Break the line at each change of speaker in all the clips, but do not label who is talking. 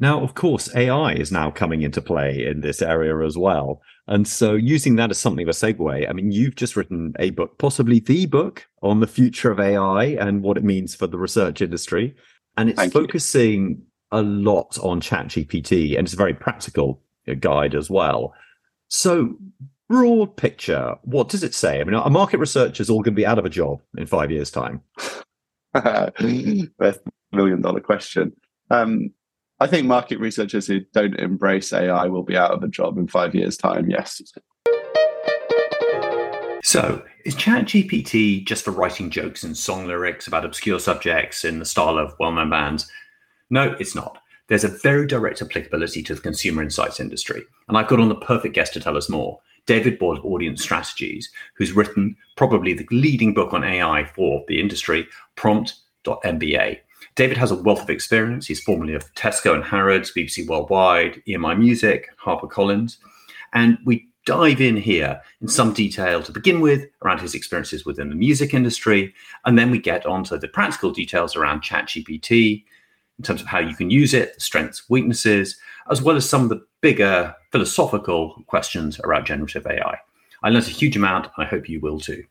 Now, of course, AI is now coming into play in this area as well. And so, using that as something of a segue, I mean, you've just written a book, possibly the book on the future of AI and what it means for the research industry. And it's
Thank
focusing you. a lot on ChatGPT, and it's a very practical guide as well. So, broad picture, what does it say? I mean, are market researchers all going to be out of a job in five years' time?
That's a million dollar question. Um, I think market researchers who don't embrace AI will be out of a job in five years' time. Yes.
So, is ChatGPT just for writing jokes and song lyrics about obscure subjects in the style of well known bands? No, it's not. There's a very direct applicability to the consumer insights industry. And I've got on the perfect guest to tell us more David Boyle of Audience Strategies, who's written probably the leading book on AI for the industry, Prompt.mba. David has a wealth of experience. He's formerly of Tesco and Harrods, BBC Worldwide, EMI Music, HarperCollins. And we dive in here in some detail to begin with around his experiences within the music industry. And then we get onto the practical details around ChatGPT in terms of how you can use it, strengths, weaknesses, as well as some of the bigger philosophical questions around generative AI. I learned a huge amount. I hope you will too.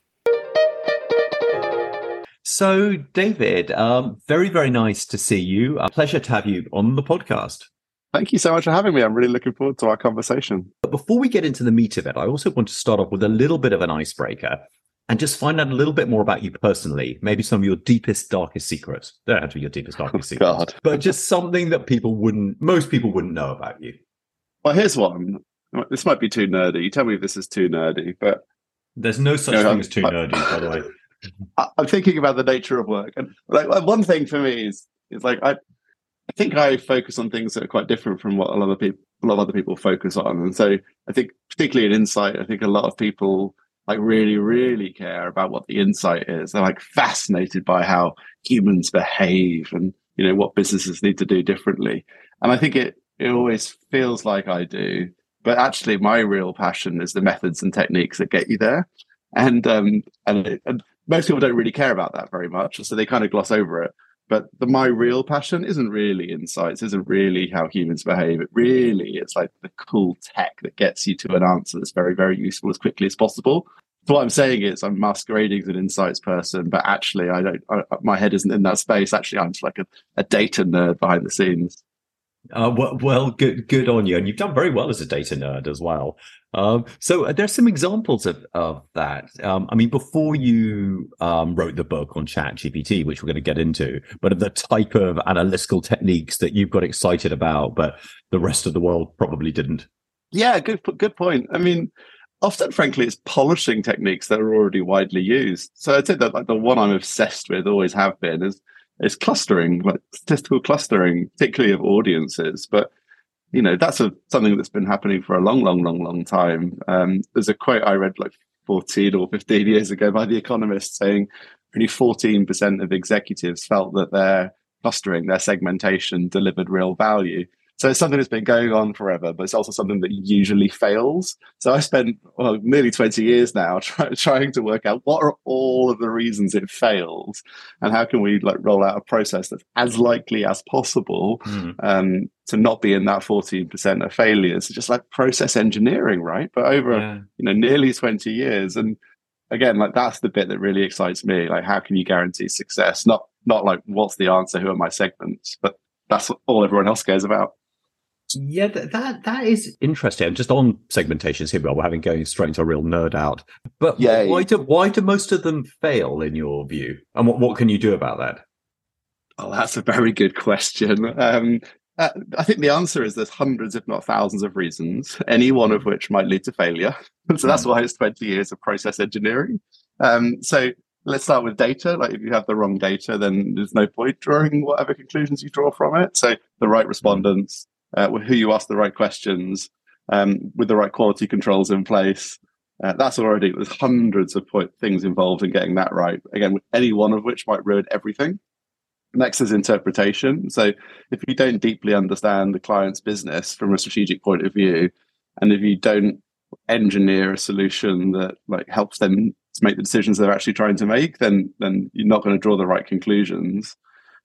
So, David, um, very, very nice to see you. A pleasure to have you on the podcast.
Thank you so much for having me. I'm really looking forward to our conversation.
But before we get into the meat of it, I also want to start off with a little bit of an icebreaker and just find out a little bit more about you personally. Maybe some of your deepest, darkest secrets. Don't have to be your deepest, darkest
oh,
secrets,
God.
but just something that people wouldn't, most people wouldn't know about you.
Well, here's one. This might be too nerdy. You tell me if this is too nerdy, but
there's no such thing as too nerdy, by the way.
I'm thinking about the nature of work, and like one thing for me is is like I, I think I focus on things that are quite different from what a lot of people a lot of other people focus on, and so I think particularly in insight, I think a lot of people like really really care about what the insight is. They're like fascinated by how humans behave and you know what businesses need to do differently, and I think it it always feels like I do, but actually my real passion is the methods and techniques that get you there. And um and, and most people don't really care about that very much, so they kind of gloss over it. But the my real passion isn't really insights, isn't really how humans behave. It really it's like the cool tech that gets you to an answer that's very, very useful as quickly as possible. So what I'm saying is I'm masquerading as an insights person, but actually I don't. I, my head isn't in that space. Actually, I'm just like a, a data nerd behind the scenes.
Uh, well, well, good, good on you, and you've done very well as a data nerd as well. Um, so uh, there's some examples of, of that. Um, I mean, before you um, wrote the book on Chat GPT, which we're going to get into, but of the type of analytical techniques that you've got excited about, but the rest of the world probably didn't.
Yeah, good, good point. I mean, often, frankly, it's polishing techniques that are already widely used. So I'd say that like the one I'm obsessed with, always have been, is is clustering, like statistical clustering, particularly of audiences. But you know, that's a, something that's been happening for a long, long, long, long time. Um, there's a quote I read like 14 or 15 years ago by The Economist saying only 14% of executives felt that their clustering, their segmentation delivered real value. So it's something that's been going on forever, but it's also something that usually fails. So I spent well, nearly 20 years now try, trying to work out what are all of the reasons it fails and how can we like roll out a process that's as likely as possible mm. um, to not be in that 14% of failures. It's just like process engineering, right? But over, yeah. you know, nearly 20 years. And again, like that's the bit that really excites me. Like, how can you guarantee success? Not, not like what's the answer? Who are my segments? But that's all everyone else cares about.
Yeah, that, that that is interesting. Just on segmentations here, we're having going straight into a real nerd out. But yeah, why do why do most of them fail in your view? And what, what can you do about that?
Oh, that's a very good question. Um, uh, I think the answer is there's hundreds, if not thousands, of reasons, any one of which might lead to failure. so that's hmm. why it's 20 years of process engineering. Um, so let's start with data. Like if you have the wrong data, then there's no point drawing whatever conclusions you draw from it. So the right respondents, uh, who you ask the right questions um, with the right quality controls in place. Uh, that's already there's hundreds of point, things involved in getting that right. Again, any one of which might ruin everything. Next is interpretation. So if you don't deeply understand the client's business from a strategic point of view, and if you don't engineer a solution that like helps them to make the decisions they're actually trying to make, then then you're not going to draw the right conclusions.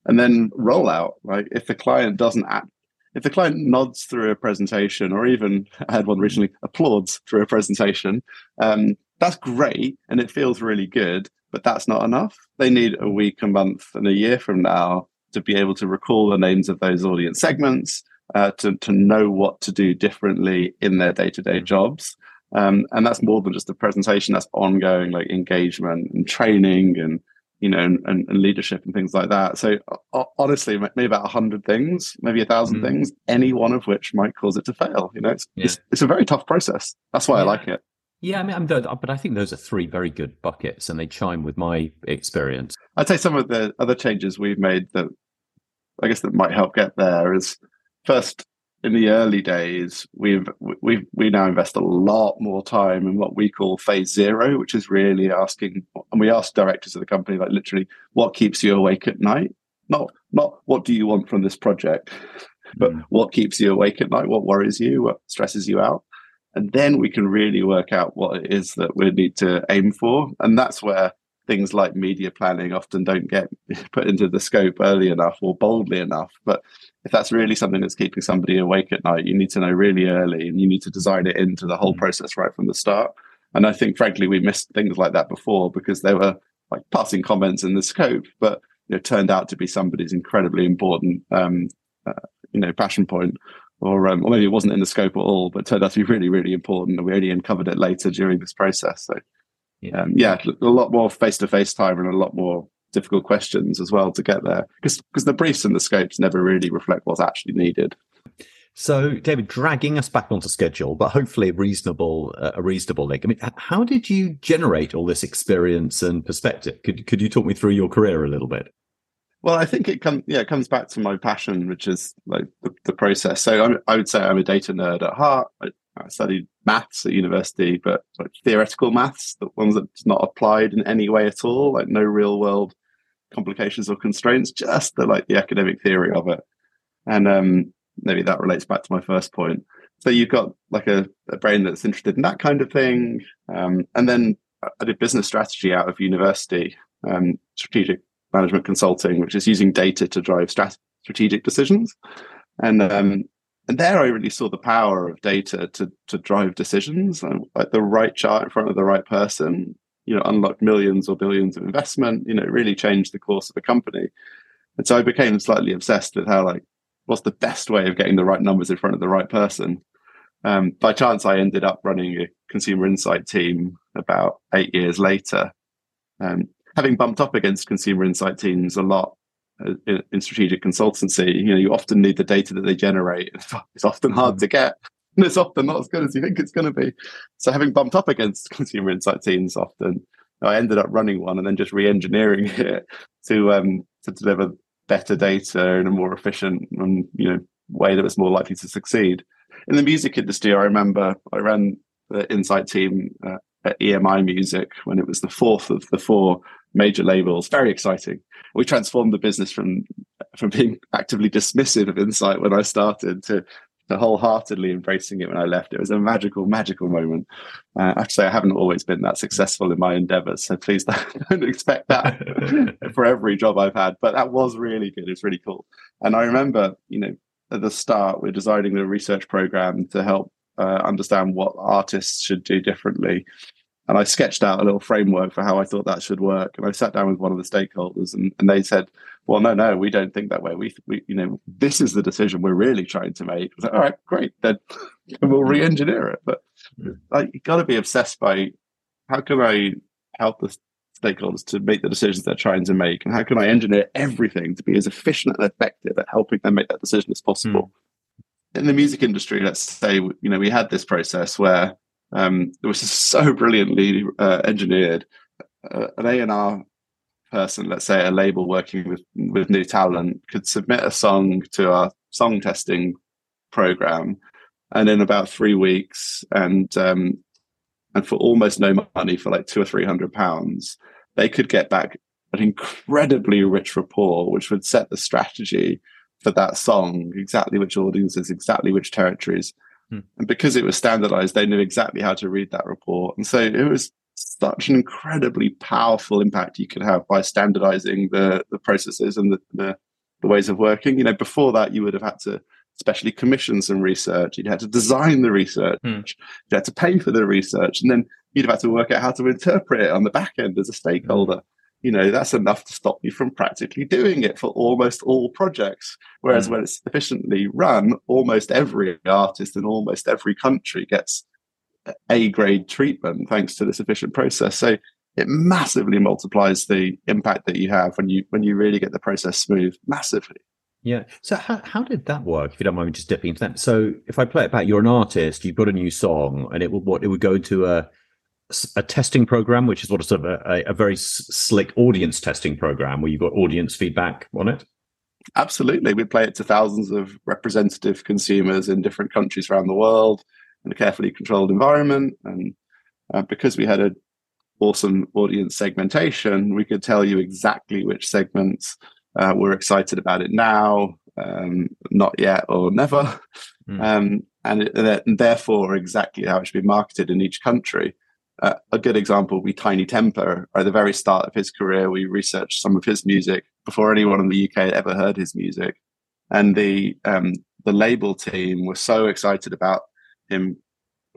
And then rollout. Like if the client doesn't act if the client nods through a presentation, or even I had one recently applauds through a presentation, um, that's great and it feels really good, but that's not enough. They need a week, a month, and a year from now to be able to recall the names of those audience segments, uh, to, to know what to do differently in their day to day jobs. Um, and that's more than just a presentation, that's ongoing like engagement and training and you know, and, and, leadership and things like that. So uh, honestly, maybe about a hundred things, maybe a thousand mm. things, any one of which might cause it to fail. You know, it's, yeah. it's, it's, a very tough process. That's why yeah. I like it.
Yeah, I mean, I'm, but I think those are three very good buckets, and they chime with my experience.
I'd say some of the other changes we've made that I guess that might help get there is first in the early days we've we we now invest a lot more time in what we call phase zero, which is really asking, and we ask directors of the company like literally, what keeps you awake at night? Not not what do you want from this project, but mm. what keeps you awake at night? What worries you? What stresses you out? and then we can really work out what it is that we need to aim for and that's where things like media planning often don't get put into the scope early enough or boldly enough but if that's really something that's keeping somebody awake at night you need to know really early and you need to design it into the whole mm. process right from the start and i think frankly we missed things like that before because they were like passing comments in the scope but you know turned out to be somebody's incredibly important um, uh, you know passion point or um, or maybe it wasn't in the scope at all, but turned out to be really, really important, and we only uncovered it later during this process. So, yeah, um, yeah a lot more face to face time and a lot more difficult questions as well to get there, because because the briefs and the scopes never really reflect what's actually needed.
So, David, dragging us back onto schedule, but hopefully a reasonable, uh, a reasonable link. I mean, how did you generate all this experience and perspective? Could could you talk me through your career a little bit?
Well, I think it comes yeah it comes back to my passion, which is like the, the process. So I'm, i would say I'm a data nerd at heart. I, I studied maths at university, but like theoretical maths, the ones that's not applied in any way at all, like no real world complications or constraints, just the like the academic theory of it. And um, maybe that relates back to my first point. So you've got like a, a brain that's interested in that kind of thing, um, and then I did business strategy out of university, um, strategic management consulting, which is using data to drive strat- strategic decisions. And um, and there I really saw the power of data to to drive decisions. Like the right chart in front of the right person, you know, unlocked millions or billions of investment. You know, really changed the course of a company. And so I became slightly obsessed with how like what's the best way of getting the right numbers in front of the right person. Um, by chance, I ended up running a consumer insight team about eight years later. Um, having bumped up against consumer insight teams a lot in, in, strategic consultancy, you know, you often need the data that they generate. It's often hard to get, and it's often not as good as you think it's going to be. So, having bumped up against consumer insight teams, often I ended up running one and then just re-engineering it to um, to deliver better data in a more efficient and you know way that was more likely to succeed. In the music industry, I remember I ran the insight team uh, at EMI Music when it was the fourth of the four major labels. Very exciting. We transformed the business from from being actively dismissive of insight when I started to to wholeheartedly embracing it when I left. It was a magical, magical moment. Uh, I have to say, I haven't always been that successful in my endeavors, so please don't, expect that for every job I've had. But that was really good. It's really cool. And I remember, you know, at the start, we're designing the research program to help uh, understand what artists should do differently and I sketched out a little framework for how I thought that should work. And I sat down with one of the stakeholders, and, and they said, "Well, no, no, we don't think that way. We, we, you know, this is the decision we're really trying to make." I was like, "All right, great, then we'll re-engineer it." But like, you got to be obsessed by how can I help the stakeholders to make the decisions they're trying to make, and how can I engineer everything to be as efficient and effective at helping them make that decision as possible. Mm. In the music industry, let's say, you know, we had this process where um, it was so brilliantly uh, engineered. Uh, an A and R person, let's say a label working with with new talent, could submit a song to our song testing program, and in about three weeks, and um, and for almost no money, for like two or three hundred pounds, they could get back an incredibly rich report, which would set the strategy for that song, exactly which audiences, exactly which territories, Hmm. And because it was standardized, they knew exactly how to read that report. And so it was such an incredibly powerful impact you could have by standardizing the, the processes and the, the, the ways of working. You know, before that, you would have had to specially commission some research. You'd had to design the research.
Hmm.
You had to pay for the research, and then you'd have had to work out how to interpret it on the back end as a stakeholder. You know, that's enough to stop you from practically doing it for almost all projects. Whereas
Hmm.
when it's efficiently run, almost every artist in almost every country gets A grade treatment thanks to this efficient process. So it massively multiplies the impact that you have when you when you really get the process smooth massively.
Yeah. So how, how did that work? If you don't mind me just dipping into that. So if I play it back, you're an artist, you've got a new song, and it would what it would go into a a testing program, which is what a sort of a, a very slick audience testing program where you've got audience feedback on it.
Absolutely. We play it to thousands of representative consumers in different countries around the world in a carefully controlled environment. And uh, because we had an awesome audience segmentation, we could tell you exactly which segments uh, were excited about it now, um, not yet, or never.
Hmm.
Um, and, it, and therefore, exactly how it should be marketed in each country. A good example would be Tinie Tempah. At the very start of his career, we researched some of his music before anyone in the UK had ever heard his music, and the um, the label team were so excited about him,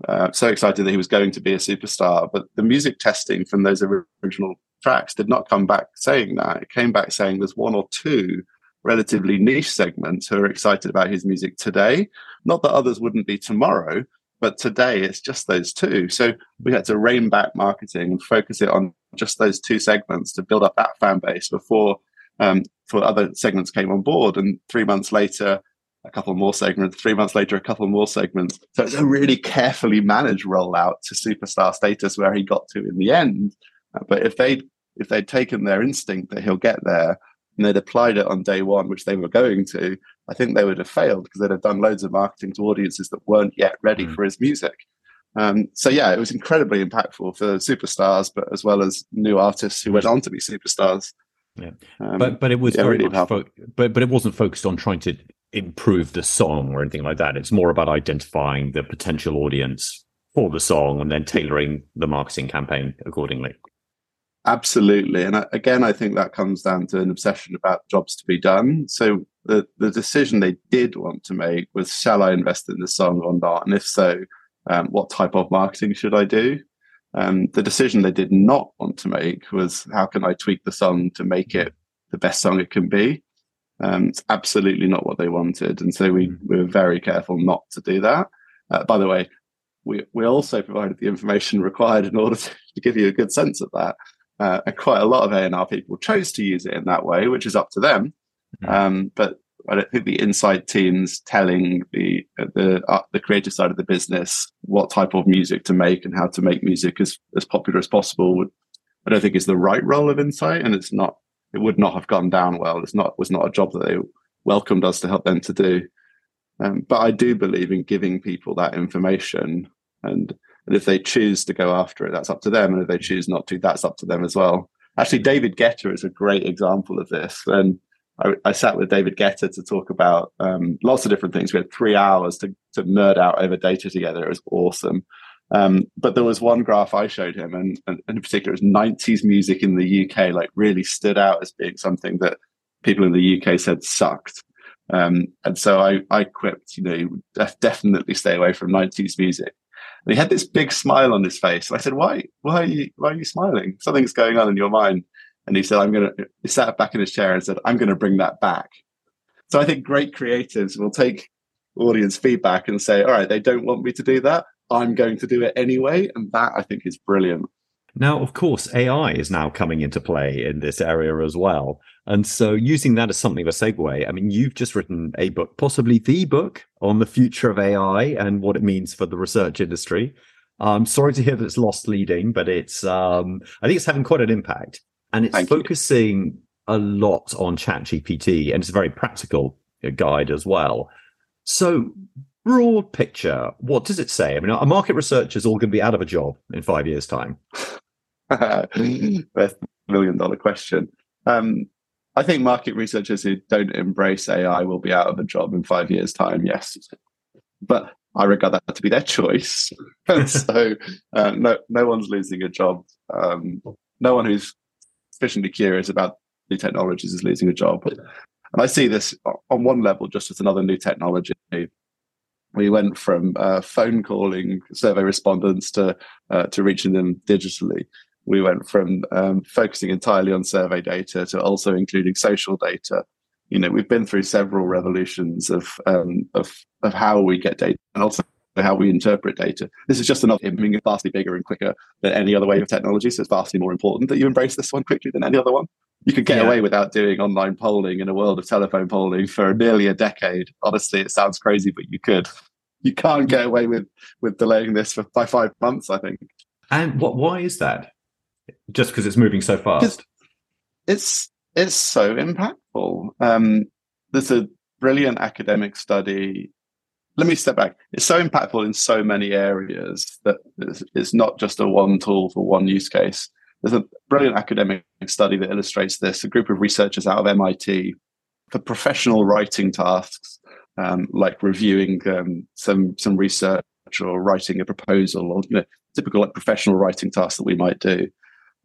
uh, so excited that he was going to be a superstar. But the music testing from those original tracks did not come back saying that. It came back saying there's one or two relatively niche segments who are excited about his music today. Not that others wouldn't be tomorrow, but today it's just those two. So we had to rein back marketing and focus it on just those two segments to build up that fan base before um, for other segments came on board. And three months later, a couple more segments. Three months later, a couple more segments. So it's a really carefully managed rollout to superstar status where he got to in the end. But if they'd if they'd taken their instinct that he'll get there and they'd applied it on day one, which they were going to, I think they would have failed because they'd have done loads of marketing to audiences that weren't yet ready
Mm.
for his music. Um, so yeah, it was incredibly impactful for superstars, but as well as new artists who went on to be superstars.
Yeah.
Um,
but but it was
yeah,
very
really
much fo- but but it wasn't focused on trying to improve the song or anything like that. It's more about identifying the potential audience for the song and then tailoring the marketing campaign accordingly.
Absolutely. And I, again, I think that comes down to an obsession about jobs to be done. So the, the decision they did want to make was, shall I invest in the song or not? And if so, um, what type of marketing should I do? Um, the decision they did not want to make was, how can I tweak the song to make it the best song it can be? Um, it's absolutely not what they wanted. And so we, we were very careful not to do that. Uh, by the way, we, we also provided the information required in order to, to give you a good sense of that. Uh, and quite a lot of A&R people chose to use it in that way, which is up to them.
Mhm.
Um, but I don't think the insight teams telling the the uh, the creative side of the business what type of music to make and how to make music as as popular as possible would I don't think is the right role of insight, and it's not. It would not have gone down well. It's not was not a job that they welcomed us to help them to do. Um, but I do believe in giving people that information, and, and if they choose to go after it, that's up to them. And if they choose not to, that's up to them as well. Actually, David Guetta is a great example of this. And I, I sat with David Guetta to talk about um, lots of different things. We had three hours to, to nerd out over data together. It was awesome. Um, but there was one graph I showed him, and, and, in particular, it was 90s music in the UK, like really stood out as being something that people in the UK said sucked. Um, and so I, I quipped, you know, def- definitely stay away from 90s music. And he had this big smile on his face. And I said, why, why are you, why are you smiling? Something's going on in your mind. And he said, I'm to, he sat back in his chair and said, I'm to bring that back. So I think great creatives will take audience feedback and say, all right, they don't want me to do that. I'm going to do it anyway. And that I think is brilliant.
Now, of course, AI is now coming into play in this area as well. And so using that as something of a segue, I mean, you've just written a book, possibly the book on the future of AI and what it means for the research industry. I'm sorry to hear that it's lost leading, but it's um, I think it's having quite an impact. And it's
Thank you.
focusing a lot on ChatGPT, and it's a very practical uh, guide as well. So, broad picture, what does it say? I mean, are market researchers all going to be out of a job in five years' time?
That's a million dollar question. Um, I think market researchers who don't embrace AI will be out of a job in five years' time, yes. But I regard that to be their choice. and so uh, no, no one's losing a job. Um, no one who's sufficiently curious about new technologies is losing a job. And I see this on one level just as another new technology. We went from uh, phone calling survey respondents to uh, to reaching them digitally. We went from um, focusing entirely on survey data to also including social data. You know, we've been through several revolutions of um, of of how we get data and also how we interpret data. This is just another imaging vastly bigger and quicker than any other way of technology. So it's vastly more important that you embrace this one quickly than any other one. You could get yeah. away without doing online polling in a world of telephone polling for nearly a decade. Honestly, it sounds crazy, but you could. You can't get away with with delaying this for by five months. I think.
And what? Why is that? Just because it's moving so fast.
It's it's so impactful. Um, there's a brilliant academic study let me step back. It's so impactful in so many areas that it's not just a one tool for one use case. There's a brilliant academic study that illustrates this. A group of researchers out of MIT for professional writing tasks, um, like reviewing um, some some research or writing a proposal, or you know, typical like professional writing tasks that we might do.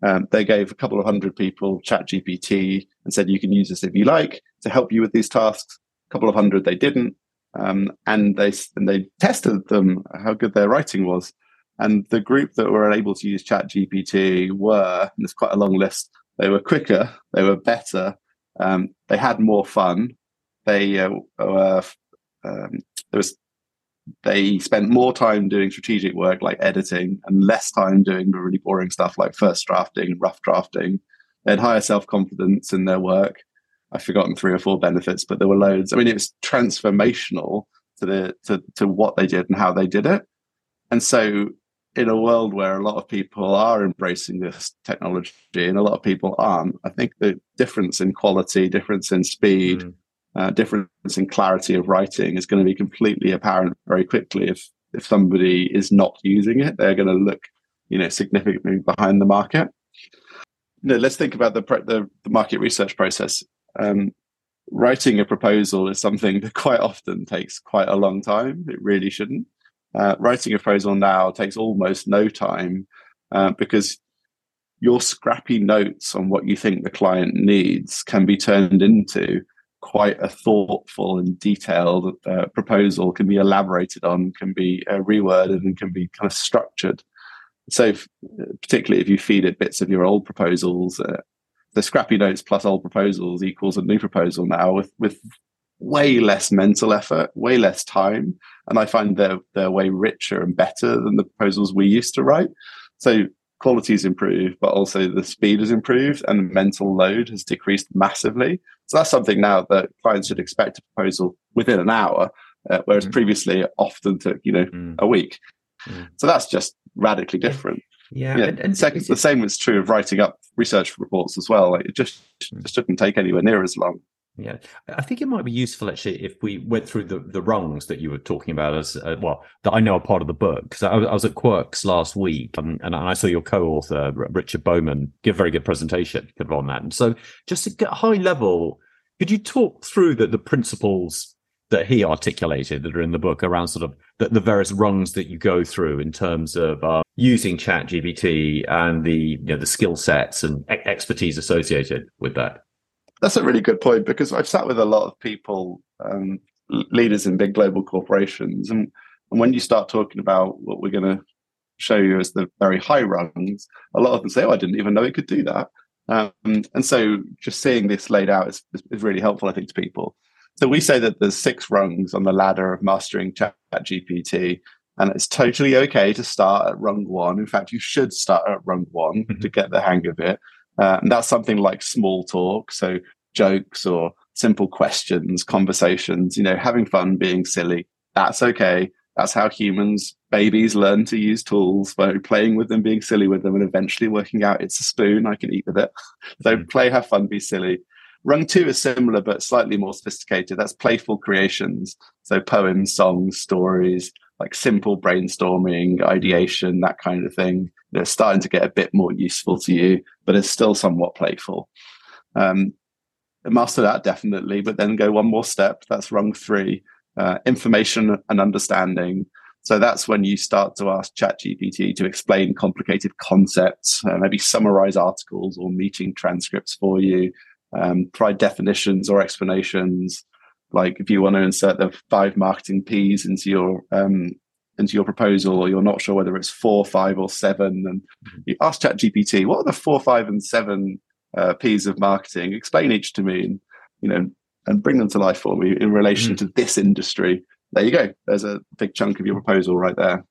Um, they gave a couple of hundred people Chat GPT and said you can use this if you like to help you with these tasks. A couple of hundred they didn't um, and they and they tested them how good their writing was. And the group that were able to use Chat GPT were, and there's quite a long list. They were quicker, they were better, um, they had more fun. They uh, were um, there was they spent more time doing strategic work like editing and less time doing the really boring stuff like first drafting and rough drafting. They had higher self confidence in their work. I've forgotten three or four benefits, but there were loads. I mean, it was transformational to the to to what they did and how they did it. And so, in a world where a lot of people are embracing this technology and a lot of people aren't, I think the difference in quality, difference in speed, mm. Uh, difference in clarity of writing is going to be completely apparent very quickly. If if somebody is not using it, they're going to look, you know, significantly behind the market. Know, let's think about the, the, the market research process um, writing a proposal is something that quite often takes quite a long time. It really shouldn't. Uh, writing a proposal now takes almost no time uh, because your scrappy notes on what you think the client needs can be turned into quite a thoughtful and detailed uh, proposal, can be elaborated on, can be uh, reworded, and can be kind of structured. So, if, particularly if you feed it bits of your old proposals, uh, the scrappy notes plus old proposals equals a new proposal now with with way less mental effort, way less time, and I find they're they're way richer and better than the proposals we used to write. So quality's improved, but also the speed has improved and the mental load has decreased massively. So that's something now that clients should expect a proposal within an hour, uh, whereas mm. previously often took you know mm. a week. Mm. So that's just radically different.
Yeah, yeah. And,
and second, the same was true of writing up research reports as well. Like it just mm. just didn't take anywhere near as long.
Yeah, I think it might be useful actually if we went through the, the rungs that you were talking about as uh, well that I know are part of the book. Because I, I, was at Quirks last week um, and I saw your co-author Richard Bowman give a very good presentation on that. And so, just at a high level, could you talk through the, the principles that he articulated that are in the book around sort of the, the various rungs that you go through in terms of uh, using chat gpt and the you know the skill sets and expertise associated with that
that's a really good point because i've sat with a lot of people um, leaders in big global corporations and, and when you start talking about what we're going to show you as the very high rungs a lot of them say oh i didn't even know it could do that um, and so just seeing this laid out is, is really helpful i think to people so we say that there's six rungs on the ladder of mastering Chat GPT, and it's totally okay to start at rung one. In fact, you should start at rung one mm-hmm. to get the hang of it. Uh, and that's something like small talk, so jokes or simple questions, conversations. You know, having fun, being silly. That's okay. That's how humans, babies, learn to use tools by playing with them, being silly with them, and eventually working out it's a spoon. I can eat with it. so mm-hmm. play, have fun, be silly. Rung two is similar, but slightly more sophisticated. That's playful creations. So poems, songs, stories, like simple brainstorming, ideation, that kind of thing. They're starting to get a bit more useful to you, but it's still somewhat playful. Um, master that definitely, but then go one more step. That's rung three, uh, information and understanding. So that's when you start to ask ChatGPT to explain complicated concepts, uh, maybe summarize articles or meeting transcripts for you, um, provide definitions or explanations. Like if you want to insert the five marketing P's into your um, into your proposal, or you're not sure whether it's four, five, or seven, and you ask ChatGPT, what are the four, five, and seven uh, P's of marketing? Explain each to me, and you know, and bring them to life for me in relation mm. to this industry. There you go. There's a big chunk of your proposal right there.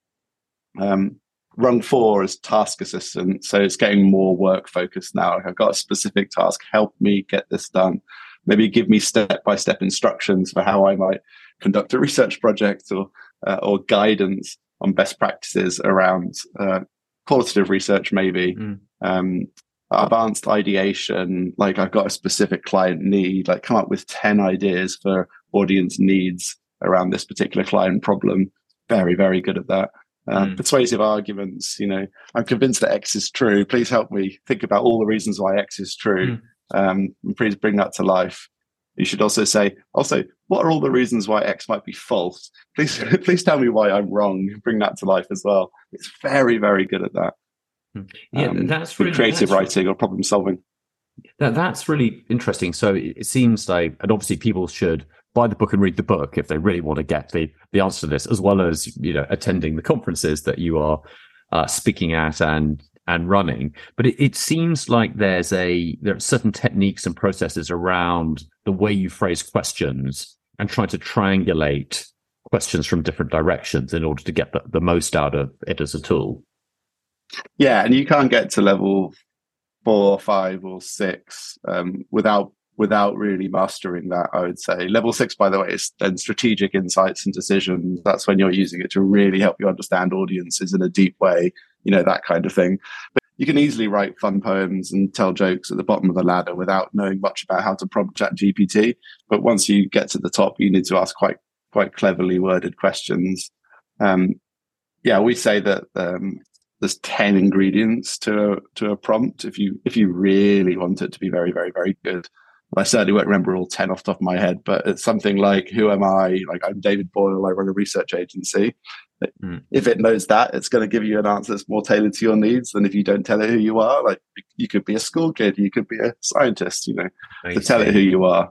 Um, rung four is task assistant. So it's getting more work focused now. I've got a specific task. Help me get this done. Maybe give me step by step instructions for how I might conduct a research project or uh, or guidance on best practices around uh, qualitative research, maybe. Mm. Um, advanced ideation, like I've got a specific client need, like come up with 10 ideas for audience needs around this particular client problem. Very, very good at that. Uh, mm. Persuasive arguments, you know, I'm convinced that X is true. Please help me think about all the reasons why X is true. Mm. Um, and please bring that to life. You should also say, also, what are all the reasons why X might be false? Please, please tell me why I'm wrong. Bring that to life as well. It's very, very good at that.
Hmm. Yeah, um, that's really
creative
that's,
writing or problem solving.
That that's really interesting. So it seems like, and obviously, people should buy the book and read the book if they really want to get the the answer to this, as well as you know attending the conferences that you are uh, speaking at and and running. But it, it seems like there's a there are certain techniques and processes around the way you phrase questions and try to triangulate questions from different directions in order to get the, the most out of it as a tool.
Yeah, and you can't get to level four, five, or six um, without without really mastering that, I would say. Level six, by the way, is then strategic insights and decisions. That's when you're using it to really help you understand audiences in a deep way, you know, that kind of thing. But you can easily write fun poems and tell jokes at the bottom of the ladder without knowing much about how to prompt chat GPT. But once you get to the top, you need to ask quite quite cleverly worded questions. Um, yeah, we say that um, there's 10 ingredients to a, to a prompt if you if you really want it to be very very very good I certainly won't remember all 10 off the top of my head, but it's something like, Who am I? Like, I'm David Boyle, I run a research agency. Mm. If it knows that, it's going to give you an answer that's more tailored to your needs than if you don't tell it who you are. Like, you could be a school kid, you could be a scientist, you know, to tell it who you are.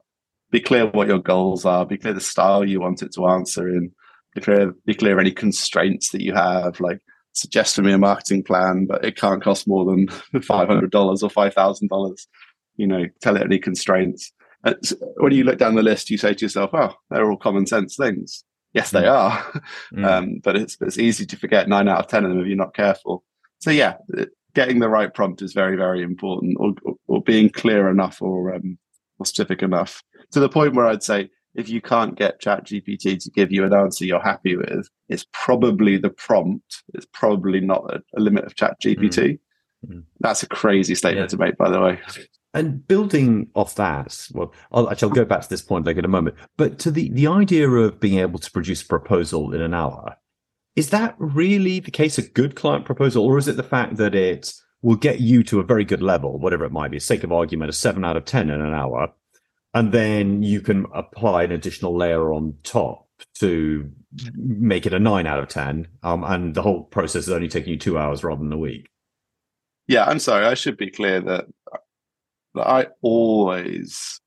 Be clear what your goals are, be clear the style you want it to answer in, be clear, be clear any constraints that you have. Like, suggest for me a marketing plan, but it can't cost more than $500 or $5,000 you know, tell it any constraints. when you look down the list, you say to yourself, "Oh, they're all common sense things." Yes, they mm. are, mm. um, but it's it's easy to forget nine out of ten of them if you're not careful. So yeah, getting the right prompt is very very important, or or being clear enough or um, or specific enough to the point where I'd say if you can't get Chat GPT to give you an answer you're happy with, it's probably the prompt. It's probably not a, a limit of Chat GPT. Mm. Mm. That's a crazy statement yeah. to make, by the way.
And building off that, well, I'll, actually, I'll go back to this point like in a moment. But to the the idea of being able to produce a proposal in an hour, is that really the case? A good client proposal, or is it the fact that it will get you to a very good level, whatever it might be, sake of argument, a seven out of ten in an hour, and then you can apply an additional layer on top to make it a nine out of ten, um, and the whole process is only taking you two hours rather than a week.
Yeah, I'm sorry. I should be clear that I always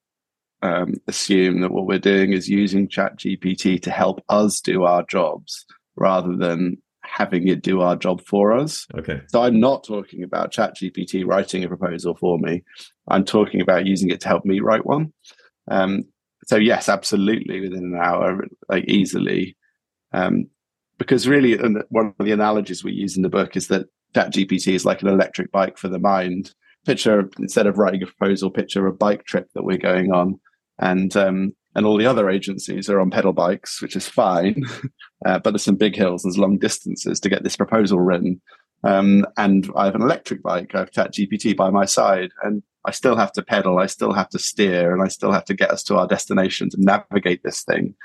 um, assume that what we're doing is using Chat GPT to help us do our jobs rather than having it do our job for us.
Okay.
So I'm not talking about Chat GPT writing a proposal for me. I'm talking about using it to help me write one. Um, so yes, absolutely, within an hour, like easily. Um, because really, one of the analogies we use in the book is that Chat GPT is like an electric bike for the mind picture instead of writing a proposal, picture a bike trip that we're going on, and um, and all the other agencies are on pedal bikes, which is fine, uh, but there's some big hills, there's long distances to get this proposal written. Um, and I have an electric bike. I have Chat GPT by my side, and I still have to pedal. I still have to steer, and I still have to get us to our destination to navigate this thing.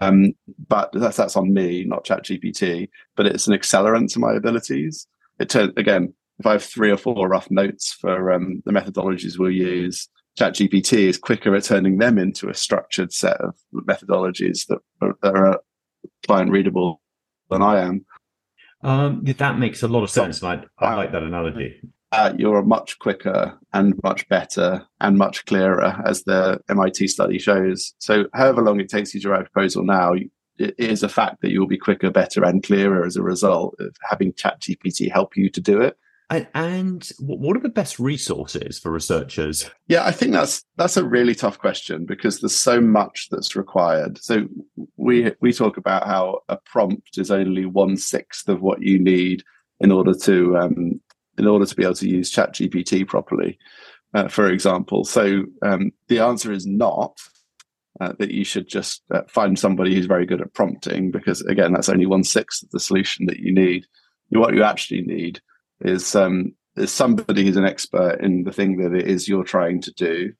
Um, but that's that's on me, not Chat GPT. But it's an accelerant to my abilities. It turns again if I have three or four rough notes for um, the methodologies we'll use, ChatGPT is quicker at turning them into a structured set of methodologies that are, that are client readable than I am.
Um, that makes a lot of sense. I, I like that analogy.
uh, you're much quicker and much better and much clearer, as the MIT study shows. So, however long it takes you to write a proposal now, it is a fact that you'll be quicker, better, and clearer as a result of having ChatGPT help you to do it.
And, and what are the best resources for researchers?
Yeah, I think that's that's a really tough question because there's so much that's required. So we we talk about how a prompt is only one sixth of what you need in order to um, in order to be able to use ChatGPT properly, uh, for example. So um, the answer is not. Uh, that you should just uh, find somebody who's very good at prompting, because again, that's only one sixth of the solution that you need. What you actually need is um, is somebody who's an expert in the thing that it is you're trying to do,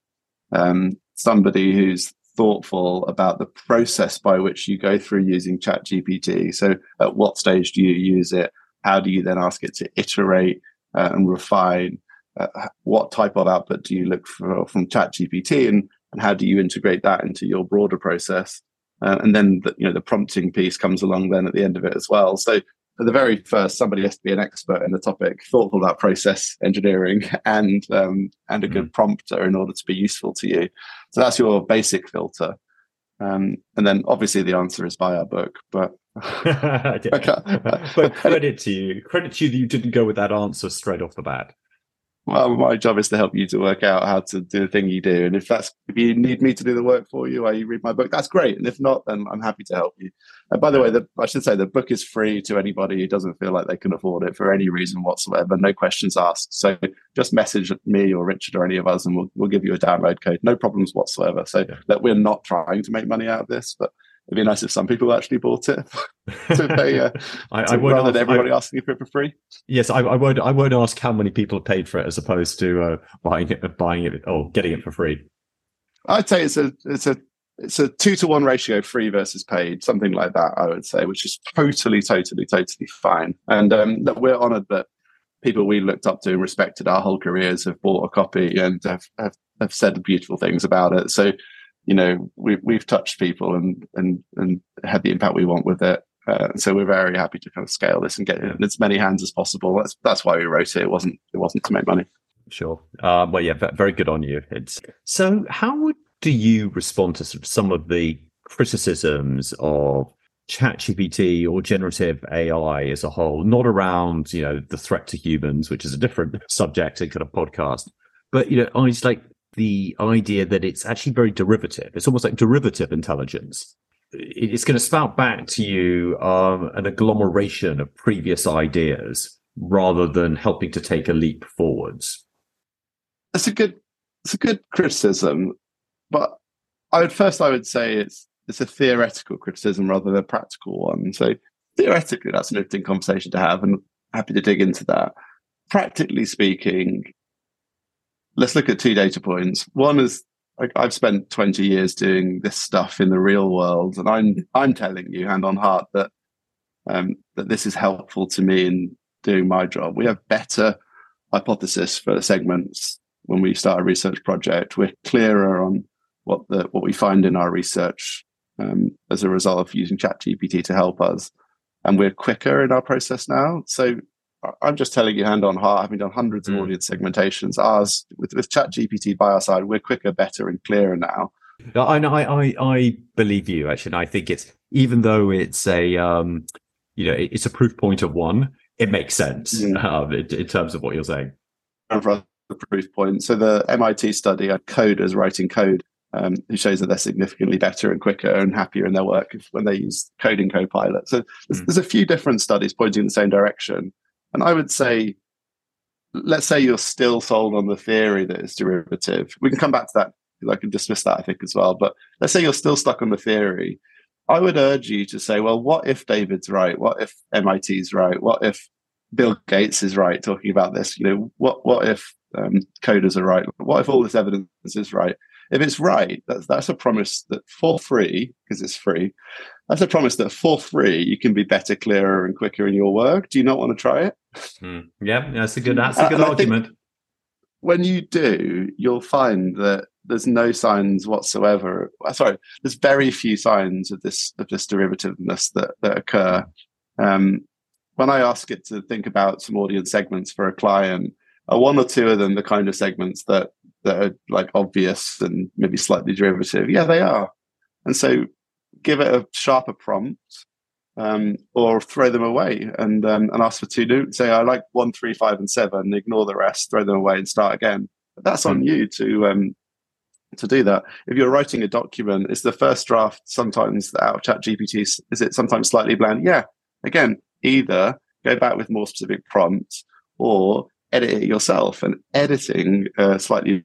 um, somebody who's thoughtful about the process by which you go through using ChatGPT. So, at what stage do you use it? How do you then ask it to iterate uh, and refine? Uh, what type of output do you look for from ChatGPT, and and how do you integrate that into your broader process? Uh, and then the, you know the prompting piece comes along then at the end of it as well. So at the very first, somebody has to be an expert in the topic, thoughtful about process engineering, and um, and a good mm. prompter in order to be useful to you. So that's your basic filter. Um, and then obviously the answer is buy our book, but
but credit to you, credit to you that you didn't go with that answer straight off the bat
well, my job is to help you to work out how to do the thing you do. And if that's if you need me to do the work for you while you read my book, that's great. And if not, then I'm happy to help you. And by the way, the, I should say the book is free to anybody who doesn't feel like they can afford it for any reason whatsoever. No questions asked. So just message me or Richard or any of us, and we'll we'll give you a download code. No problems whatsoever. So that we're not trying to make money out of this, but it'd be nice if some people actually bought it to pay. Uh, I, to, I would rather ask, than everybody I, asking for it for free.
Yes, I, I would. I would ask how many people have paid for it as opposed to uh, buying it, buying it, or getting it for free.
I'd say it's a it's a it's a two to one ratio, free versus paid, something like that. I would say, which is totally, totally, totally fine. And um, we're honoured that people we looked up to and respected our whole careers have bought a copy and have, have, have said beautiful things about it. So you know we've we've touched people and and and had the impact we want with it. Uh, so we're very happy to kind of scale this and get it in as many hands as possible. That's that's why we wrote it. It wasn't it wasn't to make money.
Sure. Uh, well, yeah, very good on you. It's so. How would do you respond to sort of some of the criticisms of ChatGPT or generative AI as a whole? Not around you know the threat to humans, which is a different subject in kind of podcast, but you know, I was like the idea that it's actually very derivative. It's almost like derivative intelligence. It's going to spout back to you um, an agglomeration of previous ideas rather than helping to take a leap forwards.
That's a good, it's a good criticism, but I would first I would say it's it's a theoretical criticism rather than a practical one. So theoretically, that's an interesting conversation to have, and happy to dig into that. Practically speaking, let's look at two data points. One is like I've spent 20 years doing this stuff in the real world, and I'm I'm telling you, hand on heart, that um, that this is helpful to me in doing my job. We have better hypothesis for segments when we start a research project. We're clearer on what the what we find in our research um, as a result of using ChatGPT to help us, and we're quicker in our process now. So I'm just telling you hand on heart, having done hundreds of mm. audience segmentations, ours with, with Chat GPT by our side, we're quicker, better, and clearer now.
I I, I, I believe you actually. And I think it's even though it's a, um, you know, it's a proof point of one, it makes sense mm. uh, in, in, terms of what you're saying.
And for the proof point, so the MIT study of coders writing code, um, who shows that they're significantly better and quicker and happier in their work when they use coding copilot. So there's, mm. there's a few different studies pointing in the same direction. And I would say, let's say you're still sold on the theory that it's derivative. We can come back to that. I can dismiss that, I think, as well. But let's say you're still stuck on the theory. I would urge you to say, well, what if David's right? What if MIT's right? What if Bill Gates is right talking about this? You know, what what if um, coders are right? What if all this evidence is right? If it's right, that's that's a promise that for free, because it's free, that's a promise that for free you can be better, clearer, and quicker in your work. Do you not want to try it?
Hmm. Yeah, that's a good that's a good uh, argument.
When you do, you'll find that there's no signs whatsoever. Uh, sorry, there's very few signs of this of this derivativeness that that occur. Um, when I ask it to think about some audience segments for a client, are one or two of them the kind of segments that that are like obvious and maybe slightly derivative? Yeah, they are. And so give it a sharper prompt um, or throw them away and um, and ask for two new. Say I like one, three, five, and seven. Ignore the rest. Throw them away and start again. But that's on hmm. you to um, to do that. If you're writing a document, is the first draft sometimes out of Chat GPT? Is it sometimes slightly bland? Yeah. Again, either go back with more specific prompts or edit it yourself. And editing a slightly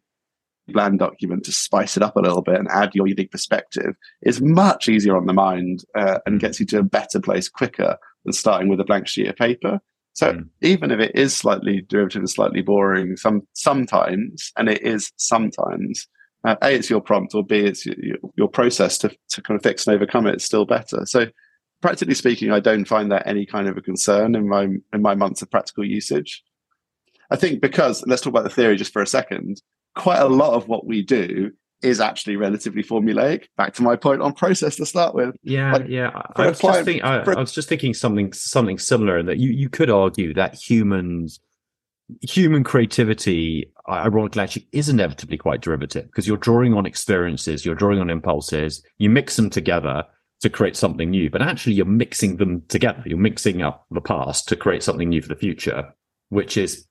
bland document to spice it up a little bit and add your unique perspective is much easier on the mind uh, and gets you to a better place quicker than starting with a blank sheet of paper. So mm. even if it is slightly derivative and slightly boring, some sometimes, and it is sometimes, uh, a it's your prompt, or b it's your, your process to to kind of fix and overcome it. It's still better. So practically speaking, I don't find that any kind of a concern in my in my months of practical usage. I think because let's talk about the theory just for a second. Quite a lot of what we do is actually relatively formulaic. Back to my point on process to start with.
Yeah, like, yeah. I was, client, think, I, I was, just thinking something something similar in that you you could argue that humans human creativity ironically actually is inevitably quite derivative because you're drawing on experiences you're drawing on impulses you mix them together to create something new but actually you're mixing them together you're mixing up the past to create something new for the future which is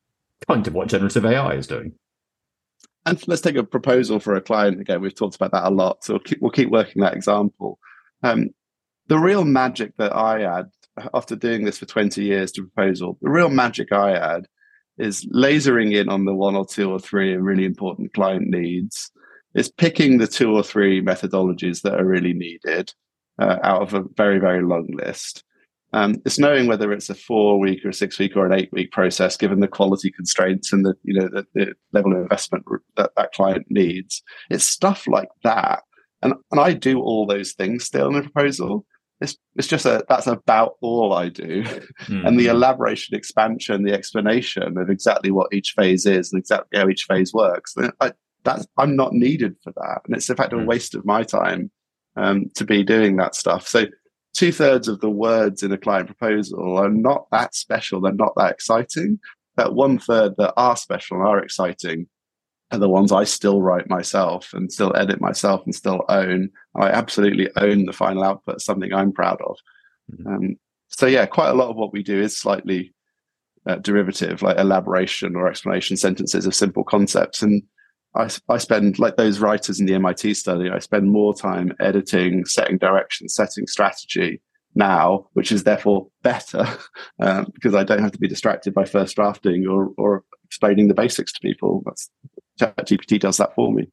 kind of what generative ai is doing
and let's take a proposal for a client again. We've talked about that a lot, so we'll keep, we'll keep working that example. Um, the real magic that I add after doing this for 20 years to proposal, the real magic I add is lasering in on the one or two or three really important client needs, is picking the two or three methodologies that are really needed uh, out of a very, very long list, um, it's knowing whether it's a four week or a six week or an eight week process, given the quality constraints and the you know the, the level of investment that that client needs. It's stuff like that, and and I do all those things still in a proposal. It's it's just a that's about all I do, mm-hmm. and the hmm. elaboration, expansion, the explanation of exactly what each phase is and exactly how each phase works. I, that's I'm not needed for that, and it's in fact a hmm. waste of my time um, to be doing that stuff. So two thirds of the words in a client proposal are not that special. They're not that exciting. That one third that are special and are exciting are the ones I still write myself and still edit myself and still own. I absolutely own the final output, something I'm proud of. Mm-hmm. Um, so yeah, quite a lot of what we do is slightly uh, derivative, like elaboration or explanation sentences of simple concepts. And I, I spend like those writers in the MIT study. I spend more time editing, setting direction, setting strategy now, which is therefore better um, because I don't have to be distracted by first drafting or or explaining the basics to people. That's ChatGPT does that for me.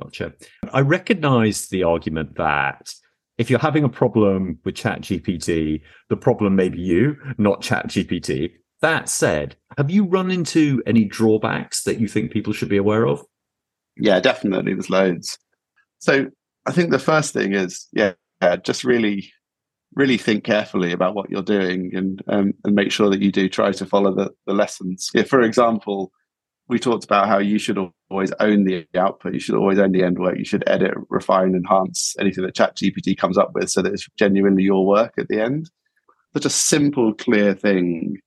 Gotcha. I recognize the argument that if you're having a problem with ChatGPT, the problem may be you, not ChatGPT. That said, have you run into any drawbacks that you think people should be aware of?
Yeah, definitely. There's loads. So I think the first thing is, yeah, just really, really think carefully about what you're doing and um, and make sure that you do try to follow the, the lessons. If, for example, we talked about how you should always own the output. You should always own the end work. You should edit, refine, enhance anything that Chat GPT comes up with so that it's genuinely your work at the end. Such a simple, clear thing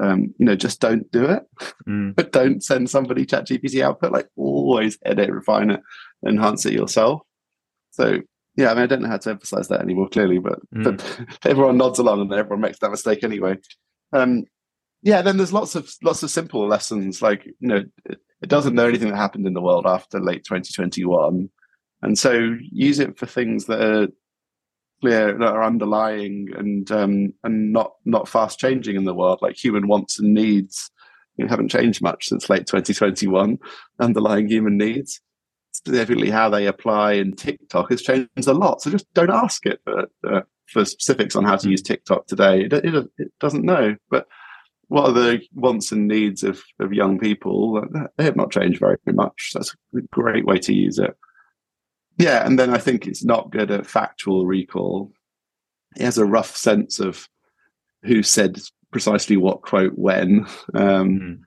um, you know, just don't do it. Mm. but don't send somebody chat GPT output. Like always edit, refine it, enhance it yourself. So yeah, I mean I don't know how to emphasize that anymore clearly, but mm. but everyone nods along and everyone makes that mistake anyway. Um, yeah, then there's lots of lots of simple lessons like, you know, it, it doesn't know anything that happened in the world after late 2021. And so use it for things that are clear that are underlying and um, and not not fast changing in the world, like human wants and needs. You know, haven't changed much since late 2021. Underlying human needs, specifically how they apply in TikTok, has changed a lot. So just don't ask it for uh, for specifics on how to use TikTok today. It, it, it doesn't know, but what are the wants and needs of, of young people? They have not changed very much. That's a great way to use it. Yeah, and then I think it's not good at factual recall. He has a rough sense of who said precisely what quote when, um, mm.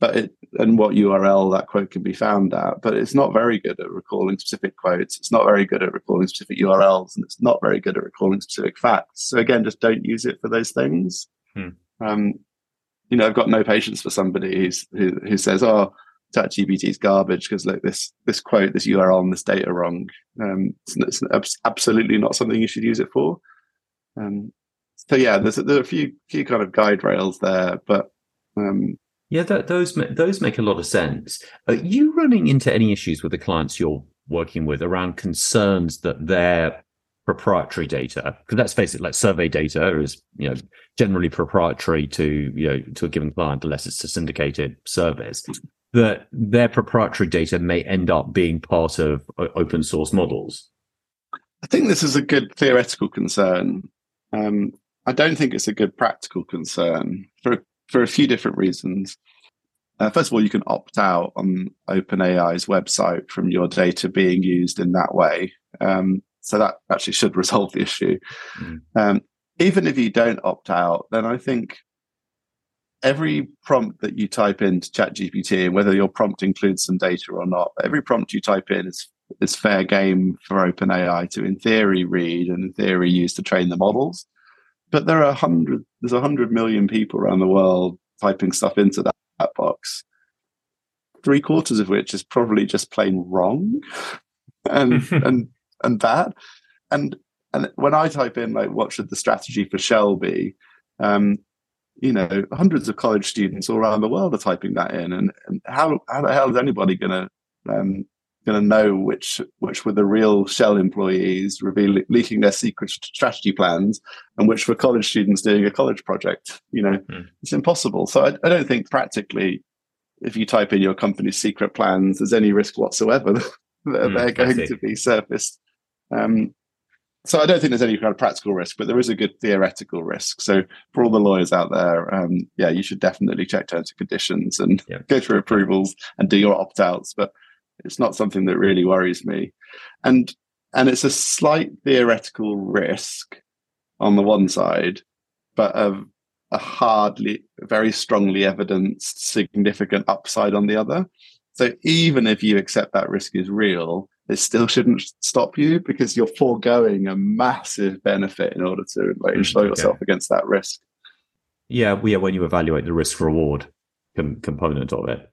but it and what URL that quote can be found at. But it's not very good at recalling specific quotes. It's not very good at recalling specific URLs, and it's not very good at recalling specific facts. So again, just don't use it for those things. Mm. Um, you know, I've got no patience for somebody who's, who who says, "Oh, ChatGPT is garbage because like this this quote, this URL, and this data wrong." Um, it's, it's, absolutely not something you should use it for. Um, so yeah, there's there are a few few kind of guide rails there, but um,
yeah, that, those those make a lot of sense. Are you running into any issues with the clients you're working with around concerns that their proprietary data, because let's face it, like survey data is you know generally proprietary to you know to a given client unless it's a syndicated service. That their proprietary data may end up being part of open source models.
I think this is a good theoretical concern. Um, I don't think it's a good practical concern for for a few different reasons. Uh, first of all, you can opt out on OpenAI's website from your data being used in that way. Um, so that actually should resolve the issue. Mm. Um, even if you don't opt out, then I think every prompt that you type into ChatGPT, and whether your prompt includes some data or not, every prompt you type in is is fair game for OpenAI to, in theory, read and in theory use to train the models. But there are hundred, there's a hundred million people around the world typing stuff into that, that box. Three quarters of which is probably just plain wrong, and and and bad. And and when I type in like what should the strategy for Shell be, um, you know, hundreds of college students all around the world are typing that in, and, and how how the hell is anybody going to um, going to know which which were the real Shell employees revealing leaking their secret strategy plans, and which were college students doing a college project? You know, mm. it's impossible. So I, I, don't think practically, if you type in your company's secret plans, there's any risk whatsoever that mm, they're going to be surfaced. Um, so I don't think there's any kind of practical risk, but there is a good theoretical risk. So for all the lawyers out there, um, yeah, you should definitely check terms and conditions and yeah. go through approvals and do your opt outs. But it's not something that really worries me, and and it's a slight theoretical risk on the one side, but a, a hardly, very strongly evidenced significant upside on the other. So even if you accept that risk is real, it still shouldn't stop you because you're foregoing a massive benefit in order to like mm, insure yourself against that risk.
Yeah, yeah. When you evaluate the risk reward com- component of it,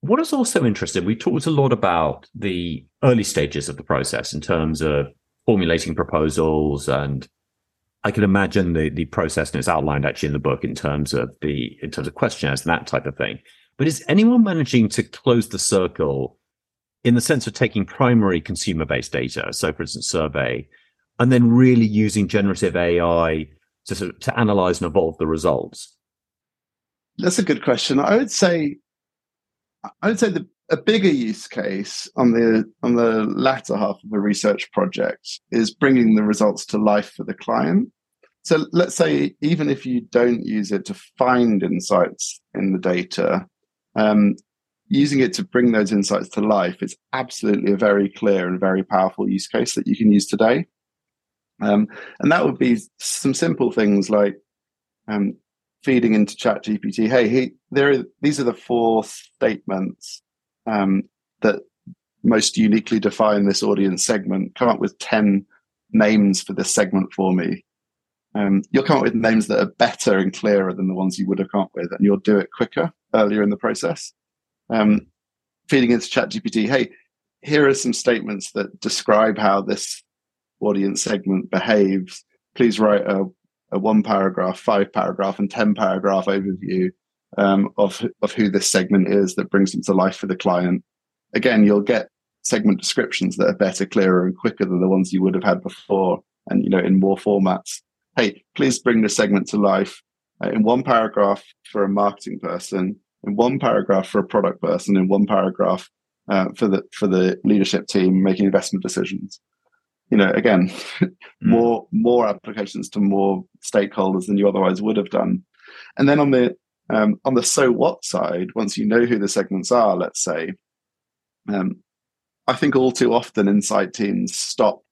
what is also interesting, we talked a lot about the early stages of the process in terms of formulating proposals and I can imagine the the process and it's outlined actually in the book in terms of the in terms of questionnaires and that type of thing. But is anyone managing to close the circle in the sense of taking primary consumer based data, so for instance, survey, and then really using generative AI to, sort of, to analyze and evolve the results?
That's a good question. I would say, I would say the a bigger use case on the on the latter half of a research project is bringing the results to life for the client. So let's say even if you don't use it to find insights in the data, um, using it to bring those insights to life is absolutely a very clear and very powerful use case that you can use today. Um, and that would be some simple things like um, feeding into Chat GPT. Hey, he, there are, these are the four statements um, that most uniquely define this audience segment. Come up with 10 names for this segment for me. Um, you'll come up with names that are better and clearer than the ones you would have come up with, and you'll do it quicker earlier in the process um, feeding into ChatGPT, hey, here are some statements that describe how this audience segment behaves. Please write a, a one paragraph, five paragraph, and 10 paragraph overview um, of, of who this segment is that brings them to life for the client. Again, you'll get segment descriptions that are better, clearer, and quicker than the ones you would have had before, and you know, in more formats. Hey, please bring this segment to life uh, in one paragraph for a marketing person, in one paragraph for a product person, in one paragraph uh, for the for the leadership team making investment decisions. You know, again, mm. more more applications to more stakeholders than you otherwise would have done. And then on the um, on the so what side, once you know who the segments are, let's say, um, I think all too often insight teams stop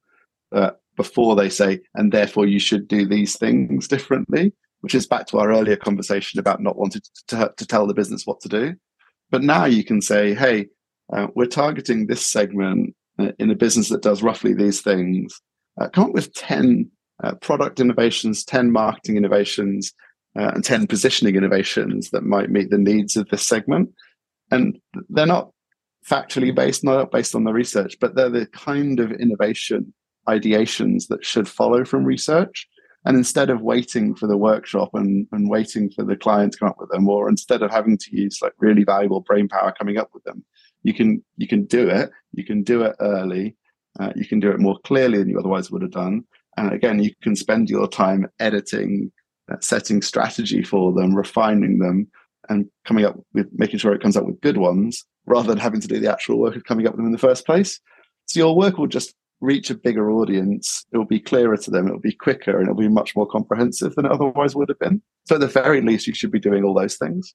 uh, before they say, and therefore you should do these things differently which is back to our earlier conversation about not wanting to, to, to tell the business what to do. But now you can say, hey, uh, we're targeting this segment uh, in a business that does roughly these things. Uh, come up with 10 uh, product innovations, 10 marketing innovations uh, and 10 positioning innovations that might meet the needs of this segment. And they're not factually based, not based on the research, but they're the kind of innovation ideations that should follow from research. And instead of waiting for the workshop and, and waiting for the client to come up with them, or instead of having to use like really valuable brain power coming up with them, you can you can do it. You can do it early. Uh, you can do it more clearly than you otherwise would have done. And again, you can spend your time editing, uh, setting strategy for them, refining them, and coming up with making sure it comes up with good ones rather than having to do the actual work of coming up with them in the first place. So your work will just reach a bigger audience. It will be clearer to them. It will be quicker and it'll be much more comprehensive than it otherwise would have been. So at the very least, you should be doing all those things.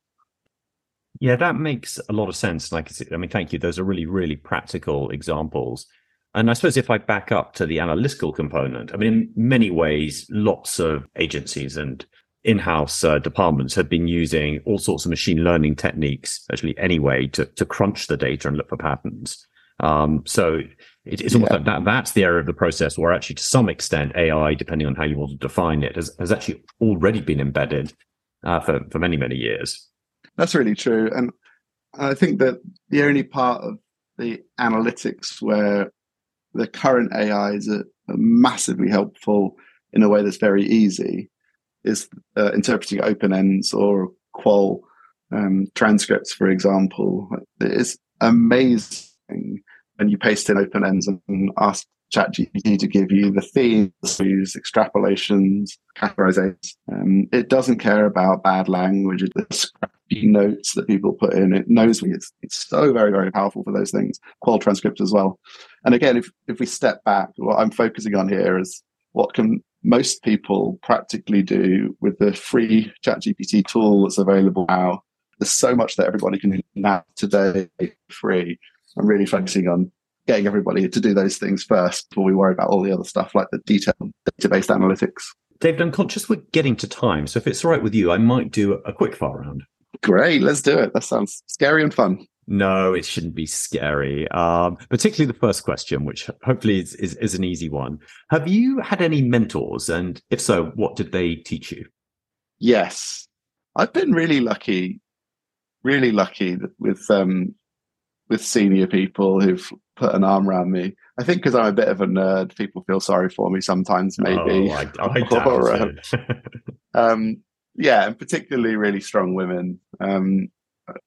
Yeah, that makes a lot of sense. Like, I mean, thank you. Those are really, really practical examples. And I suppose if I back up to the analytical component, I mean, in many ways, lots of agencies and in-house uh, departments have been using all sorts of machine learning techniques, actually, anyway, to to crunch the data and look for patterns. Um, so it, it's almost yeah. like that. That's the area of the process where, actually, to some extent, AI, depending on how you want to define it, has, has actually already been embedded uh, for for many many years.
That's really true, and I think that the only part of the analytics where the current AIs are, massively helpful in a way that's very easy is uh, interpreting open ends or qual um, transcripts, for example. It is amazing when you paste in open ends and ask ChatGPT to give you the themes, extrapolations, categorizations. Um, it doesn't care about bad language, the scrappy notes that people put in. It knows me. It's, it's so very, very powerful for those things. Qual transcript as well. And again, if, if we step back, what I'm focusing on here is what can most people practically do with the free ChatGPT tool that's available now. There's so much that everybody can do now today free. I'm really focusing on getting everybody to do those things first before we worry about all the other stuff like the detailed database analytics.
David, I'm conscious we're getting to time. So if it's all right with you, I might do a quick fire round.
Great, let's do it. That sounds scary and fun.
No, it shouldn't be scary. Um, particularly the first question, which hopefully is, is, is an easy one. Have you had any mentors? And if so, what did they teach you?
Yes. I've been really lucky, really lucky with um, with senior people who've put an arm around me. I think because I'm a bit of a nerd, people feel sorry for me sometimes, maybe. Oh, I, I or, uh, um, yeah, and particularly really strong women um,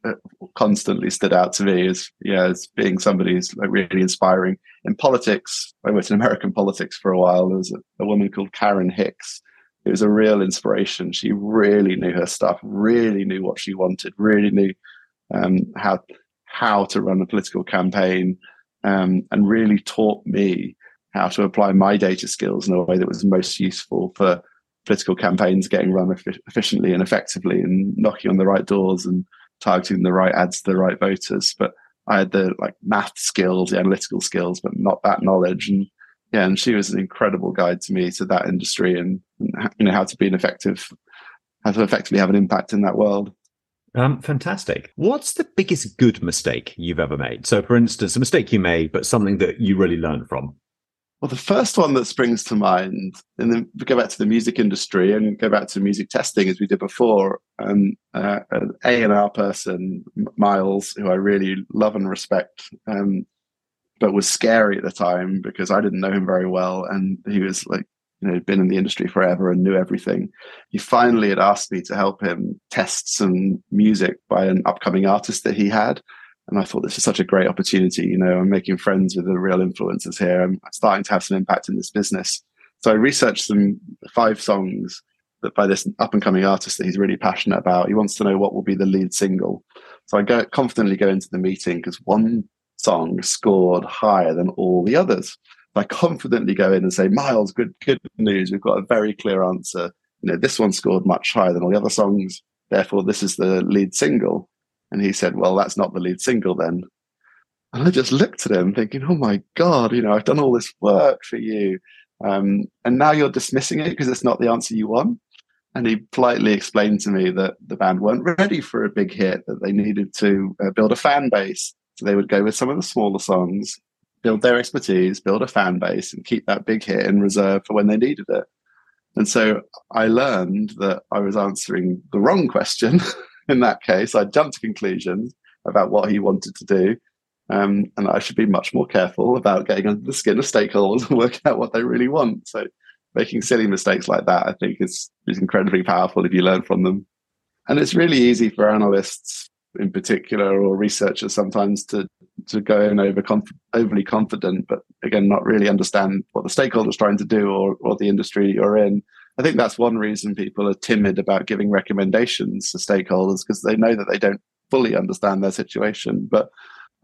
uh, constantly stood out to me as yeah as being somebody who's like really inspiring. In politics, I worked in American politics for a while. There was a, a woman called Karen Hicks. It was a real inspiration. She really knew her stuff, really knew what she wanted, really knew um, how how to run a political campaign, um, and really taught me how to apply my data skills in a way that was most useful for political campaigns getting run efficiently and effectively and knocking on the right doors and targeting the right ads to the right voters. But I had the like math skills, the analytical skills, but not that knowledge. And yeah, and she was an incredible guide to me to that industry and, and you know how to be an effective, how to effectively have an impact in that world.
Um, fantastic. What's the biggest good mistake you've ever made? So, for instance, a mistake you made, but something that you really learned from.
Well, the first one that springs to mind, and then we go back to the music industry and go back to music testing as we did before. Um, uh, an A and R person, Miles, who I really love and respect, um, but was scary at the time because I didn't know him very well, and he was like you know, had been in the industry forever and knew everything. He finally had asked me to help him test some music by an upcoming artist that he had. And I thought this is such a great opportunity. You know, I'm making friends with the real influencers here. I'm starting to have some impact in this business. So I researched some five songs that by this up and coming artist that he's really passionate about. He wants to know what will be the lead single. So I go confidently go into the meeting because one song scored higher than all the others. I confidently go in and say, Miles, good good news. We've got a very clear answer. You know, this one scored much higher than all the other songs. Therefore, this is the lead single. And he said, Well, that's not the lead single then. And I just looked at him thinking, Oh my God, you know, I've done all this work for you. Um, and now you're dismissing it because it's not the answer you want. And he politely explained to me that the band weren't ready for a big hit, that they needed to uh, build a fan base. So they would go with some of the smaller songs build their expertise, build a fan base, and keep that big hit in reserve for when they needed it. And so I learned that I was answering the wrong question in that case. I jumped to conclusions about what he wanted to do. Um, and I should be much more careful about getting under the skin of stakeholders and working out what they really want. So making silly mistakes like that, I think, is, is incredibly powerful if you learn from them. And it's really easy for analysts in particular or researchers sometimes to to go in over conf- overly confident, but again, not really understand what the stakeholder's trying to do or, or the industry you're in. I think that's one reason people are timid about giving recommendations to stakeholders because they know that they don't fully understand their situation. But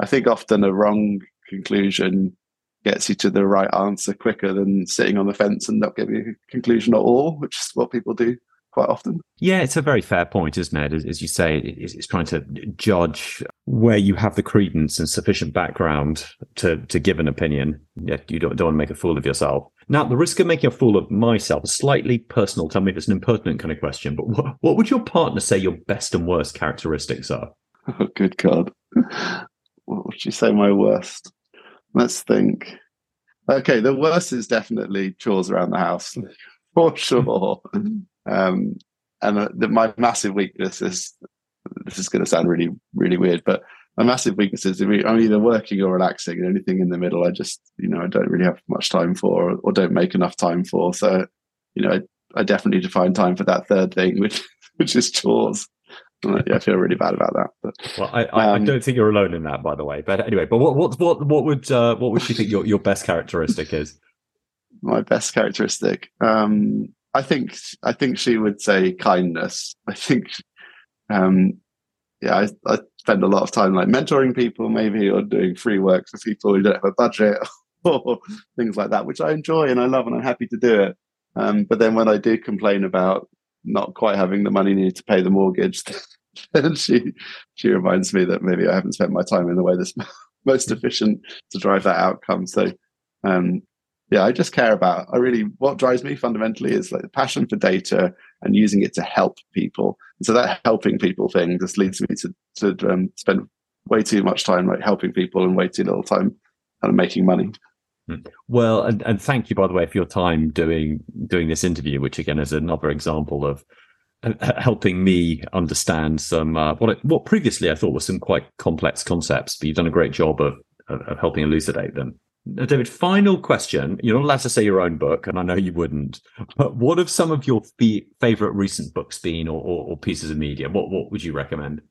I think often a wrong conclusion gets you to the right answer quicker than sitting on the fence and not giving a conclusion at all, which is what people do quite often.
Yeah, it's a very fair point, isn't it? As, as you say, it's, trying to judge where you have the credence and sufficient background to to give an opinion. Yeah, you don't, don't want to make a fool of yourself. Now, the risk of making a fool of myself is slightly personal. Tell me if it's an impertinent kind of question, but what, what would your partner say your best and worst characteristics are?
Oh, good God. What would you say my worst? Let's think. Okay, the worst is definitely chores around the house, for sure. Um, and uh, the, my massive weakness is this is going to sound really, really weird, but my massive weakness is I'm either working or relaxing, and anything in the middle, I just, you know, I don't really have much time for, or, or don't make enough time for. So, you know, I, I, definitely need to find time for that third thing, which which is chores. yeah, I feel really bad about that. But,
well, I, I, um, I, don't think you're alone in that, by the way. But anyway, but what what what what would uh, what would you think your, your best characteristic is?
My best characteristic. Um, I think I think she would say kindness. I think, um, yeah, I, I, spend a lot of time like mentoring people, maybe, or doing free work for people who don't have a budget, or things like that, which I enjoy and I love, and I'm happy to do it. Um, but then when I do complain about not quite having the money needed to pay the mortgage, then she she reminds me that maybe I haven't spent my time in the way that's most efficient to drive that outcome. So um, yeah, I just care about. I really what drives me fundamentally is like the passion for data and using it to help people. And so that helping people thing just leads me to to um, spend way too much time like helping people and way too little time kind of making money.
Hmm. Well, and, and thank you by the way for your time doing doing this interview, which again is another example of uh, helping me understand some uh, what what previously I thought were some quite complex concepts, but you've done a great job of, of helping elucidate them. Now, David, final question. You're not allowed to say your own book, and I know you wouldn't. But what have some of your f- favorite recent books been, or, or, or, pieces of media? What what would you recommend?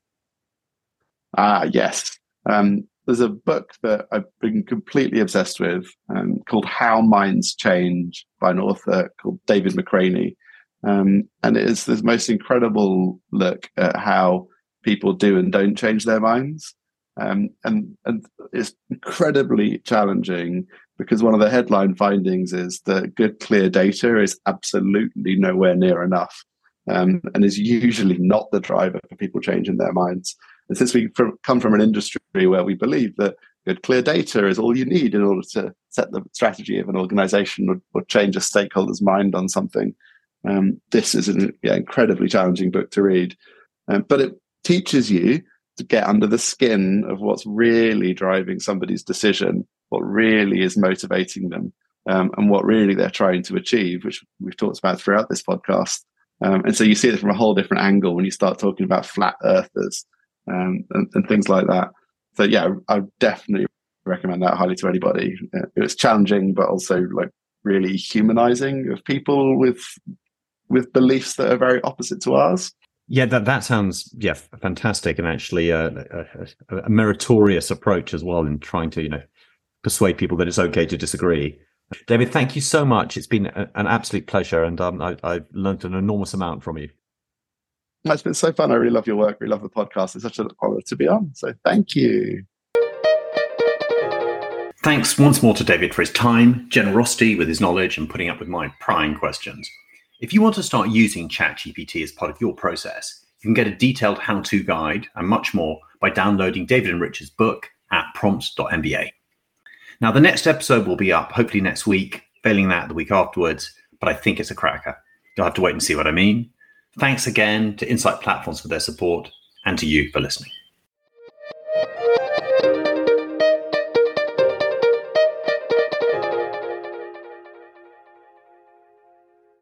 Ah, yes. Um, there's a book that I've been completely obsessed with um, called How Minds Change by an author called David McRaney. Um, and it is this most incredible look at how people do and don't change their minds. Um, and, and it's incredibly challenging because one of the headline findings is that good, clear data is absolutely nowhere near enough um, and is usually not the driver for people changing their minds. And since we from, come from an industry where we believe that good, clear data is all you need in order to set the strategy of an organization or, or change a stakeholder's mind on something, um, this is an yeah, incredibly challenging book to read. Um, but it teaches you to get under the skin of what's really driving somebody's decision, what really is motivating them, um, and what really they're trying to achieve, which we've talked about throughout this podcast. Um, and so you see it from a whole different angle when you start talking about flat earthers um, and, and, things like that. So yeah, I definitely recommend that highly to anybody. Uh, it's challenging, but also like really humanizing of people with with beliefs that are very opposite to ours.
Yeah, that that sounds yeah fantastic, and actually a, a, a, meritorious approach as well in trying to you know persuade people that it's okay to disagree. David, thank you so much. It's been a, an absolute pleasure, and um, I, I've learned an enormous amount from you.
It's been so fun. I really love your work. I really love the podcast. It's such an honor to be on. So thank you.
Thanks once more to David for his time, generosity with his knowledge, and putting up with my prying questions. If you want to start using ChatGPT as part of your process, you can get a detailed how to guide and much more by downloading David and Richard's book at prompt.mba. Now, the next episode will be up hopefully next week, failing that the week afterwards, but I think it's a cracker. You'll have to wait and see what I mean. Thanks again to Insight Platforms for their support and to you for listening.